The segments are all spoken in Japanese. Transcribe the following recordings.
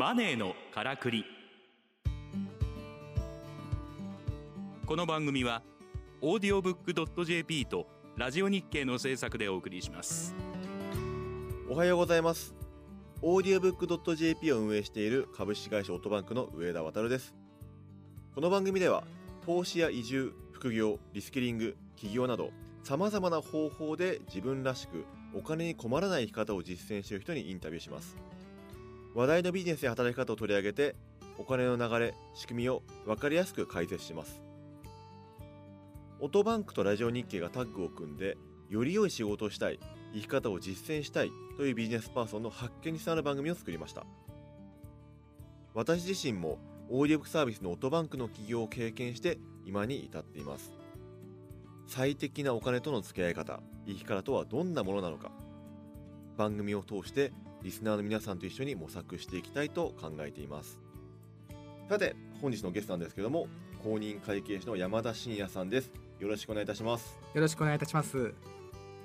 マネーのからくり。この番組はオーディオブックドット JP とラジオ日経の制作でお送りします。おはようございます。オーディオブックドット JP を運営している株式会社オートバンクの上田渉です。この番組では投資や移住副業リスキリング起業などさまざまな方法で自分らしくお金に困らない生き方を実践している人にインタビューします。話題のビジネスや働き方を取り上げてお金の流れ仕組みを分かりやすく解説します。オトバンクとラジオ日経がタッグを組んでより良い仕事をしたい生き方を実践したいというビジネスパーソンの発見につながる番組を作りました。私自身もオーディオブックサービスのオトバンクの企業を経験して今に至っています。最適なお金との付き合い方生き方とはどんなものなのか。番組を通してリスナーの皆さんと一緒に模索していきたいと考えています。さて本日のゲストなんですけども公認会計士の山田真也さんです。よろしくお願いいたします。よろしくお願いいたします。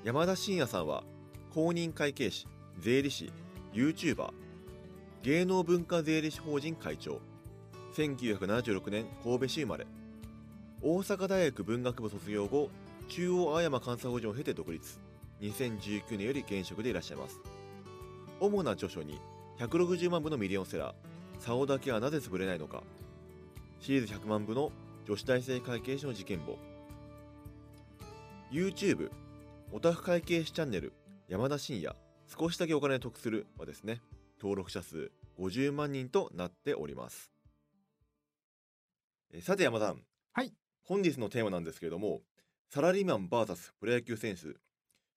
山田真也さんは公認会計士税理士 YouTuber 芸能文化税理士法人会長1976年神戸市生まれ大阪大学文学部卒業後中央青山監査法人を経て独立2019年より現職でいらっしゃいます主な著書に160万部のミリオンセラー「竿だけはなぜ潰れないのか」シリーズ100万部の女子大生会計士の事件簿。YouTube オタフ会計士チャンネル山田真也少しだけお金得するはですね。登録者数50万人となっております。えさて山田さん。はい。本日のテーマなんですけれどもサラリーマン VS プロ野球選手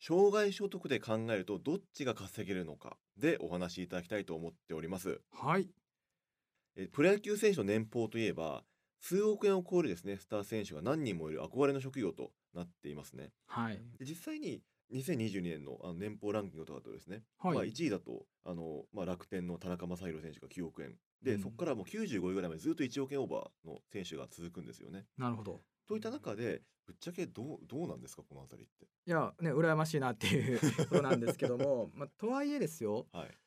障害所得で考えるとどっちが稼げるのかでお話しいただきたいと思っております。はい。えプロ野球選手の年俸といえば数億円を超えるですねスター選手が何人もいる憧れの職業となっていますね。はい。で実際に2022年のあの年俸ランキングとかだとですね、はい。まあ、1位だとあの、まあ、楽天の田中将大選手が9億円で、うん。そこからもう95位ぐらいまでずっと1億円オーバーの選手が続くんですよね。なるほど。といった中でぶっちゃけどうどうなんですかこの辺りって？いやね羨ましいなっていう ことなんですけども まあとはいえですよはい。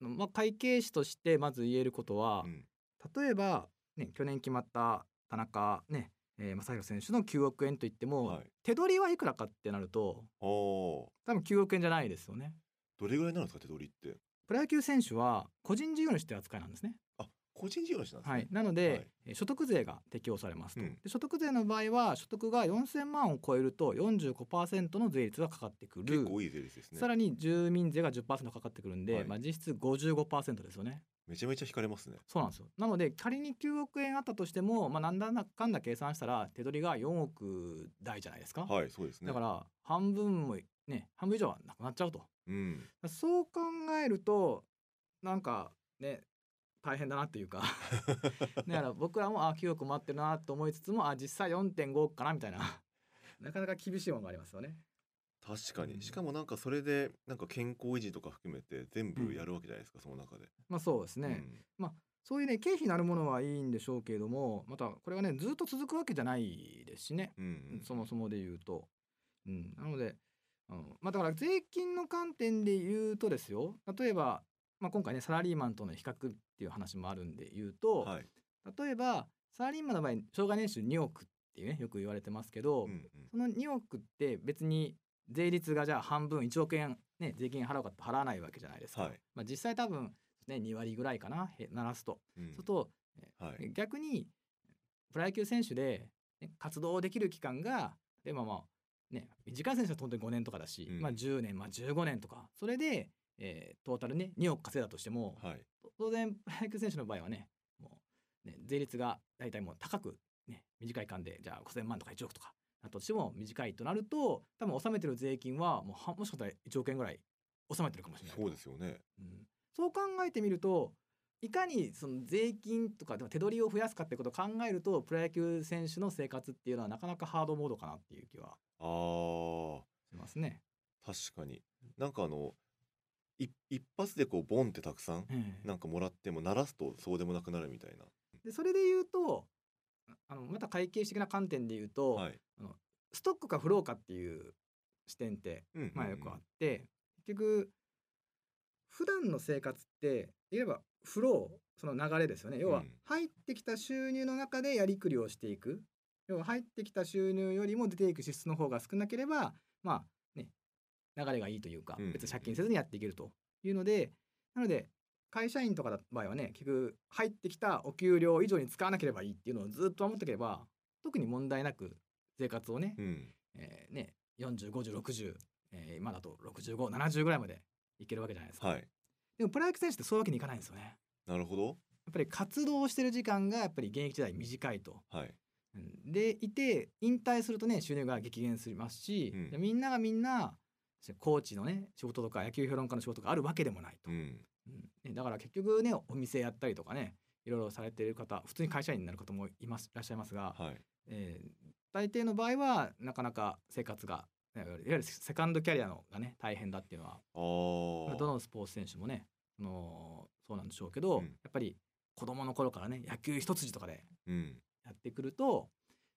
まあ会計士としてまず言えることはう、ん。例えばね去年決まった田中ねえー、正弘選手の9億円といっても、はい、手取りはいくらかってなるとお多分9億円じゃないですよね。どれぐらいになるんですか手取りって？プロ野球選手は個人事業主って扱いなんですね。あ個人事業主なんですね。はい、なので、はい。えー所得税が適用されますと、うん。で所得税の場合は所得が4000万を超えると45%の税率がかかってくる。結構いい税率ですね。さらに住民税が10%かかってくるんで、はい。まあ、実質55%ですよね。めちゃめちゃ引かれますね。そうなんですよ。なので仮に9億円あったとしても、まあ、なんだかんだ計算したら手取りが4億台じゃないですか、はいそうですね。だから半分もね半分以上はなくなっちゃうと。うん。そう考えるとなんかね大変だなっていうか。だから僕らもあ9億待ってるなと思いつつもあ実際4.5億かなみたいな。なかなか厳しいものがありますよね。確かうん。にしかもなんかそれでなんか健康維持とか含めて全部やるわけじゃないですか、その中で。まあそうですね、そういうね経費になるものはいいんでしょうけれどもまたこれがねずっと続くわけじゃないですしね、うんうん。そもそもで言うと。うん、なので、うん。まあ、だから税金の観点で言うとですよ。例えば、まあ、今回ねサラリーマンとの比較っていう話もあるんで言うと、はい。例えばサラリーマンの場合障害年収2億っていうねよく言われてますけど、うんうんその2億って別に税率がじゃあ半分1億円、ね、税金払うかって払わないわけじゃないですか。はいまあ、実際多分、ね、2割ぐらいかなへならすと。うんそうすると、はい。逆にプロ野球選手で、ね活動できる期間がでまあまあね短い選手は本当に5年とかだし、うんまあ、10年、まあ、15年とかそれで、えートータルね2億稼いだとしても、はい。当然プロ野球選手の場合はねもうね税率が大体もう高く、ね、短い間でじゃあ5,000万とか1億とかなったとしても短いとなると多分納めてる税金はもうはもしかしたら1億円ぐらい納めてるかもしれないとそうですよね。うんそう考えてみるといかにその税金とかでも手取りを増やすかってことを考えるとプロ野球選手の生活っていうのはなかなかハードモードかなっていう気はあしますね。あ確かになんかあのい一発でこうボンってたくさんええなんかもらっても鳴らすとそうでもなくなるみたいな。でそれで言うとあのまた会計士的な観点で言うと、はい。ストックかフローかっていう視点ってまあよくあって、結局普段の生活っていわばフローその流れですよね。要はうん。入ってきた収入の中でやりくりをしていく。要は入ってきた収入よりも出ていく支出の方が少なければまあね流れがいいというかうん。別に借金せずにやっていけるというのでなので会社員とかの場合はね結局入ってきたお給料以上に使わなければいいっていうのをずっと守っておけば特に問題なく生活をね,、うん。えーね405060、えー今だと6570ぐらいまでいけるわけじゃないですか。はい。でもプロ野球選手ってそういうわけにいかないんですよね。なるほど。やっぱり活動してる時間がやっぱり現役時代短いと。はい。うん。でいて引退するとね収入が激減しますし、うん。でみんながみんなコーチのね仕事とか野球評論家の仕事があるわけでもないと。うん。うん。ねだから結局ねお店やったりとかねいろいろされている方普通に会社員になる方もいますいらっしゃいますが、はい。えー大抵の場合はなかなか生活がいわゆるセカンドキャリアのがね大変だっていうのはどのスポーツ選手もね、あのーそうなんでしょうけど、うん。やっぱり子供の頃からね野球一筋とかでうん。やってくると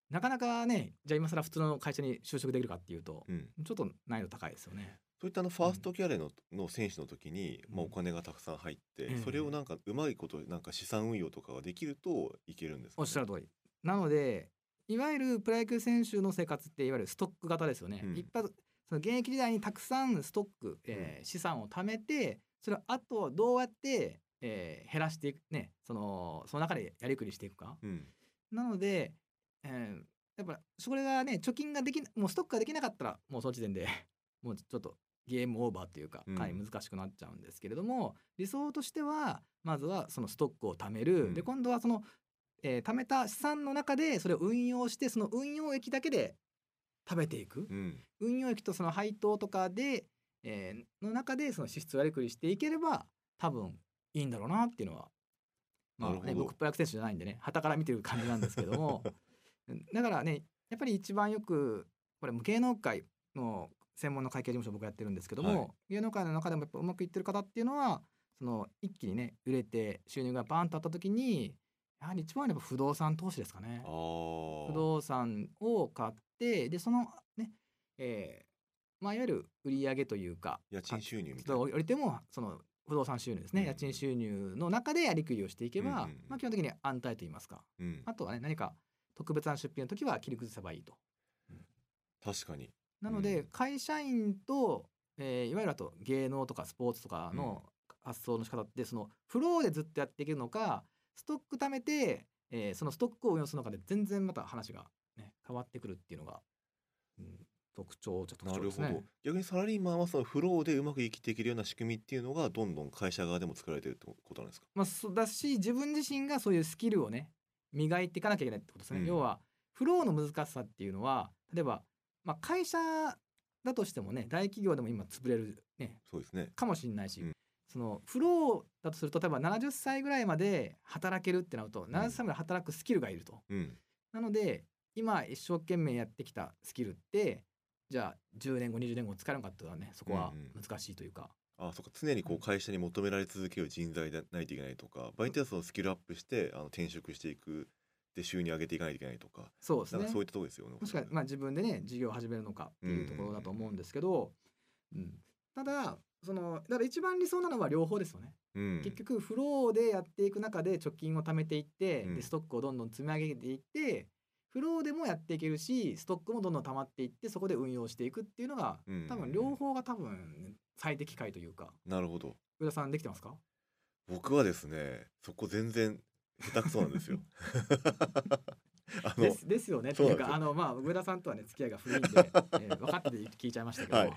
なかなかねじゃあ今更普通の会社に就職できるかっていうと、うんちょっと難易度高いですよね。そういったあのファーストキャリアの,、の選手の時に、まあ、うんお金がたくさん入って、ええそれをなんかうまいことなんか資産運用とかができるといけるんですか、おっしゃる通り。なのでいわゆるプロ野球選手の生活っていわゆるストック型ですよね。うん一発その現役時代にたくさんストック、えー資産を貯めてそれをあとどうやって、えー減らしていくねそのその中でやりくりしていくか。うんなので、えーやっぱそれがね貯金ができなもうストックができなかったらもうその時点で もうちょっとゲームオーバーっていうかうん。かなり難しくなっちゃうんですけれども、理想としてはまずはそのストックを貯める、うん。で今度はその、えー貯めた資産の中でそれを運用してその運用益だけで食べていく、うん。運用益とその配当とかで、えーの中でその支出をやりくりしていければ多分いいんだろうなっていうのはまあね僕プロ野球選手じゃないんでね旗から見てる感じなんですけども。う んだからねやっぱり一番よくこれも芸能界の専門の会計事務所僕やってるんですけども、はい。芸能界の中でもやっぱうまくいってる方っていうのはその一気にね売れて収入がバーンとあった時にやはり一番はやっぱ不動産投資ですかね。不動産を買ってでそのね、えーまあ、いわゆる売り上げというか家賃収入みたいな。降りてもその不動産収入ですね、うん。家賃収入の中でやりくりをしていけば、うんうんうん。まあ、基本的に安泰と言いますか。うん。あとはね何か特別な出費の時は切り崩せばいいと。確かに。なので、うん。会社員と、えーいわゆるあと芸能とかスポーツとかの発想の仕方ってそのフローでずっとやっていけるのかストック貯めて、えーそのストックを運用するのかで全然また話が、ね、変わってくるっていうのが、うん、特徴じゃ特なるほど。逆にサラリーマンはそのフローでうまく生きていけるような仕組みっていうのがどんどん会社側でも作られてるってことなんですか？まあ、そうだし自分自身がそういうスキルをね磨いていかなきゃいけないってことですね。うん要はフローの難しさっていうのは例えば、まあ、会社だとしてもね大企業でも今潰れる、ね、そうですねかもしれないし、うんそのフローだとすると例えば70歳ぐらいまで働けるってなると70歳まで働くスキルがいると。うんなので今一生懸命やってきたスキルってじゃあ10年後20年後使えるのかっていうのはねそこはうんうん難しいというか。あそっか常にこう会社に求められ続ける人材でないといけないとか場合によってはそのスキルアップしてあの転職していくで収入上げていかないといけないとかそうですね。そういったところですよね。もしくは、まあ、自分でね事業を始めるのかっていうところだと思うんですけど、うん。ただそのだから一番理想なのは両方ですよね、うん、結局フローでやっていく中で貯金を貯めていって、うん。でストックをどんどん積み上げていってフローでもやっていけるしストックもどんどん溜まっていってそこで運用していくっていうのが、うん。多分両方が多分最適解というか。なるほど。上田さんできてますか？僕はですねそこ全然下手くそなんですよ。あのですですよね。っていうかあのまあ上田さんとはね付き合いが古いんで、えー分かってて聞いちゃいましたけど、はい。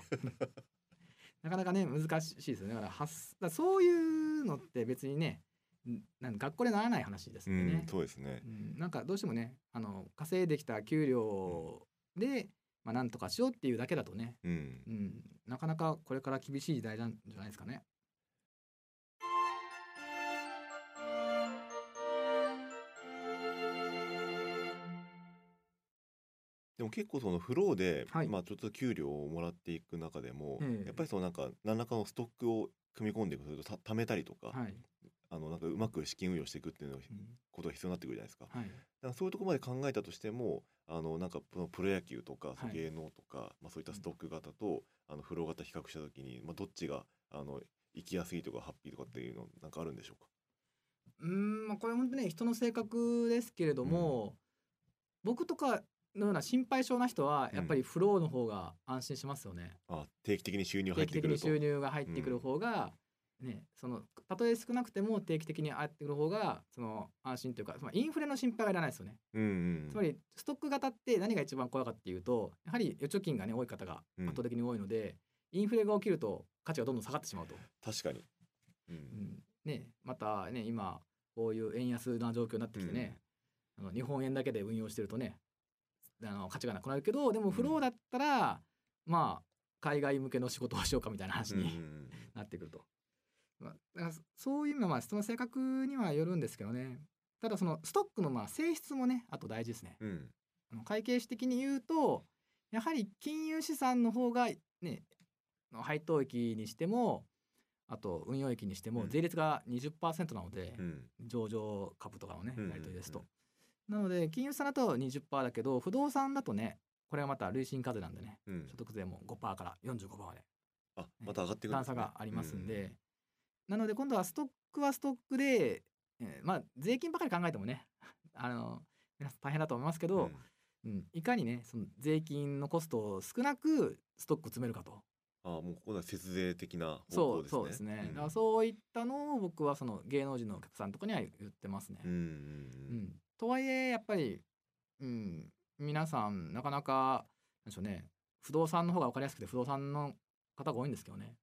なかなかね難しいですよね。だからそういうのって別にねんなん学校でならない話ですうんんでね、そうですね。う。んなんかどうしてもねあの稼いできた給料で、まあ、なんとかしようっていうだけだとね、うん。うん、なかなかこれから厳しい時代なんじゃないですかね。でも結構そのフローで、はい。まあちょっと給料をもらっていく中でも、ええ。やっぱりそのなんか何らかのストックを組み込んでいくとた貯めたりとか、はい、あのなんかうまく資金運用していくっていうのうん。ことが必要になってくるじゃないですか。はい。だからそういうところまで考えたとしてもあのなんかプロ野球とか、芸能とか、まあ、そういったストック型とあのフロー型比較した時に、まあ、どっちがあの生きやすいとかハッピーとかっていうのなんかあるんでしょうか？うーんまあこれ本当ね人の性格ですけれども、僕とかのような心配性な人はやっぱりフローの方が安心しますよね。あ定期的に収入入定期的にってくると。収入が入ってくる方が、ねそのたとえ少なくても定期的に入ってくる方がその安心というか、まあ、インフレの心配がいらないですよね。うんうん。つまりストック型って何が一番怖いかっていうとやはり預貯金がね多い方がうん。圧倒的に多いので、インフレが起きると価値がどんどん下がってしまうと。確かに、ううん。んね、またね今こういう円安な状況になってきてね、あの日本円だけで運用してるとねあの価値がなくなるけどでもフローだったら、まあ海外向けの仕事をしようかみたいな話にうんうん。なってくると。まあ、だからそういうのはまあ人の性格にはよるんですけどね。ただそのストックのまあ性質もねあと大事ですね。うん。うんあの会計士的に言うとやはり金融資産の方がねの配当益にしてもあと運用益にしてもうん。税率が20%なので、うん。上場株とかのねうんやり取りですと。なので金融資産だと20%だけど不動産だとねこれはまた累進課税なんでねうん。所得税も5%から45%まで。あまた上がってくるん段差がありますんで、なので今度はストックはストックで、えーまあ税金ばかり考えてもね あの皆さん大変だと思いますけうん。ど、うん、いかにねその税金のコストを少なくストックを詰めるかと。あもうここでは節税的な方そう向ですねそうですね、んだからそういったのを僕はその芸能人のお客さんとかには言ってますね。うんうんうん。とはいえやっぱり、うん、皆さんなかなかなんでしょうね不動産の方が分かりやすくて不動産の方が多いんですけどね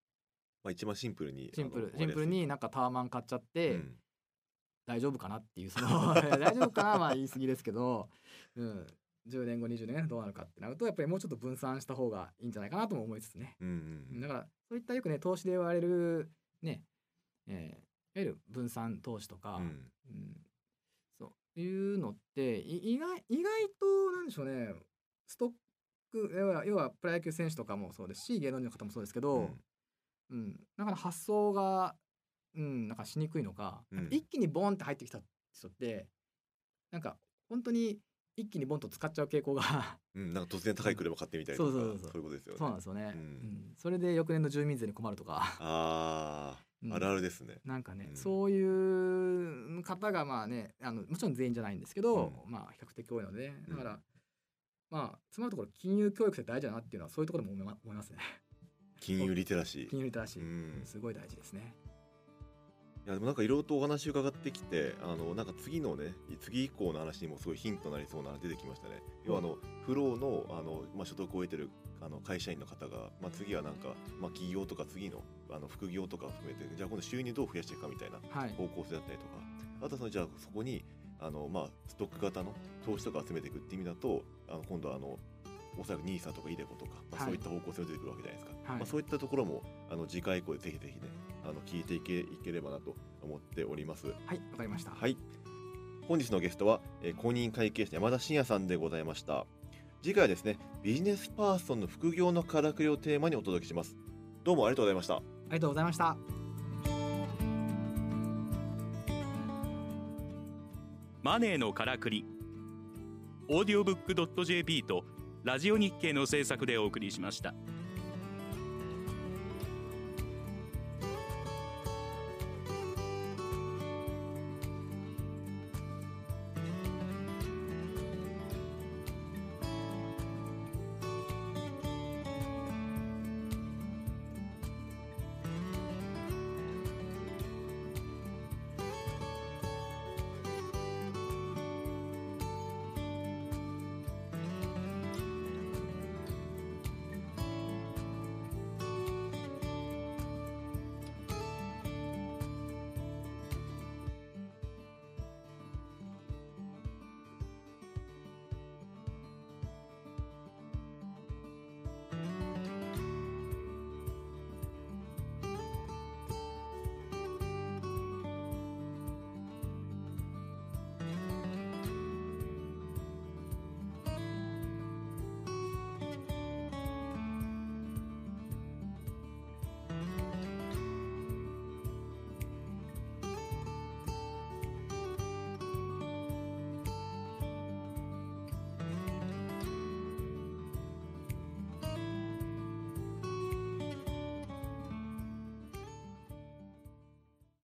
まあ一番シンプルにシンプルシンプルになんかタワマン買っちゃって、うん。大丈夫かなっていうその 大丈夫かなはまあ言い過ぎですけど、うん、10年後20年後どうなるかってなるとやっぱりもうちょっと分散した方がいいんじゃないかなとも思いつつね。うんうんだからそういったよくね投資で言われるね、えーいわゆる分散投資とか、うん。うん。そういうのってい意外意外となんでしょうねストック要は要はプロ野球選手とかもそうですし芸能人の方もそうですけど、うんうん、だから発想が、うん、なんかしにくいのか、うん。一気にボンって入ってきた人ってなんか本当に一気にボンと使っちゃう傾向がうん。なんか突然高い車買ってみたりとかそうそうそういうことですよね。そうなんですよね、ううん。んそれで翌年の住民税に困るとか、あうん。ああるあるですね。なんかね、うん。そういう方がまあねあのもちろん全員じゃないんですけど、まあ比較的多いのでだから、まあつまるところ金融教育って大事だなっていうのはそういうところでも思いますね金融リテラシー。金融リテラシー、うん。すごい大事ですね。いやでもなんかいろいろとお話伺ってきてあのなんか次のね次以降の話にもすごいヒントになりそうなの出てきましたね。要はあのフローのあの、まあ、所得を得てるあの会社員の方が、まあ、次はなんか、まあ、企業とか次のあの副業とかを含めてじゃあ今度収入どう増やしていくかみたいなはい。方向性だったりとか。あとはそのじゃあそこにあの、まあ、ストック型の投資とか集めていくっていう意味だとあの今度はあのおそらく NISA とか iDeCo とか、まあ、はいそういった方向性が出てくるわけじゃないですか、はいまあ、そういったところもあの次回以降でぜひぜひねあの聞いていけいければなと思っております。はいわかりましたはい。本日のゲストは、えー公認会計士の山田真也さんでございました。次回はですね、ビジネスパーソンの副業のからくりをテーマにお届けします。どうもありがとうございました。ありがとうございましたマネーのからくりオーディオブックドット JP とラジオ日経の制作でお送りしました。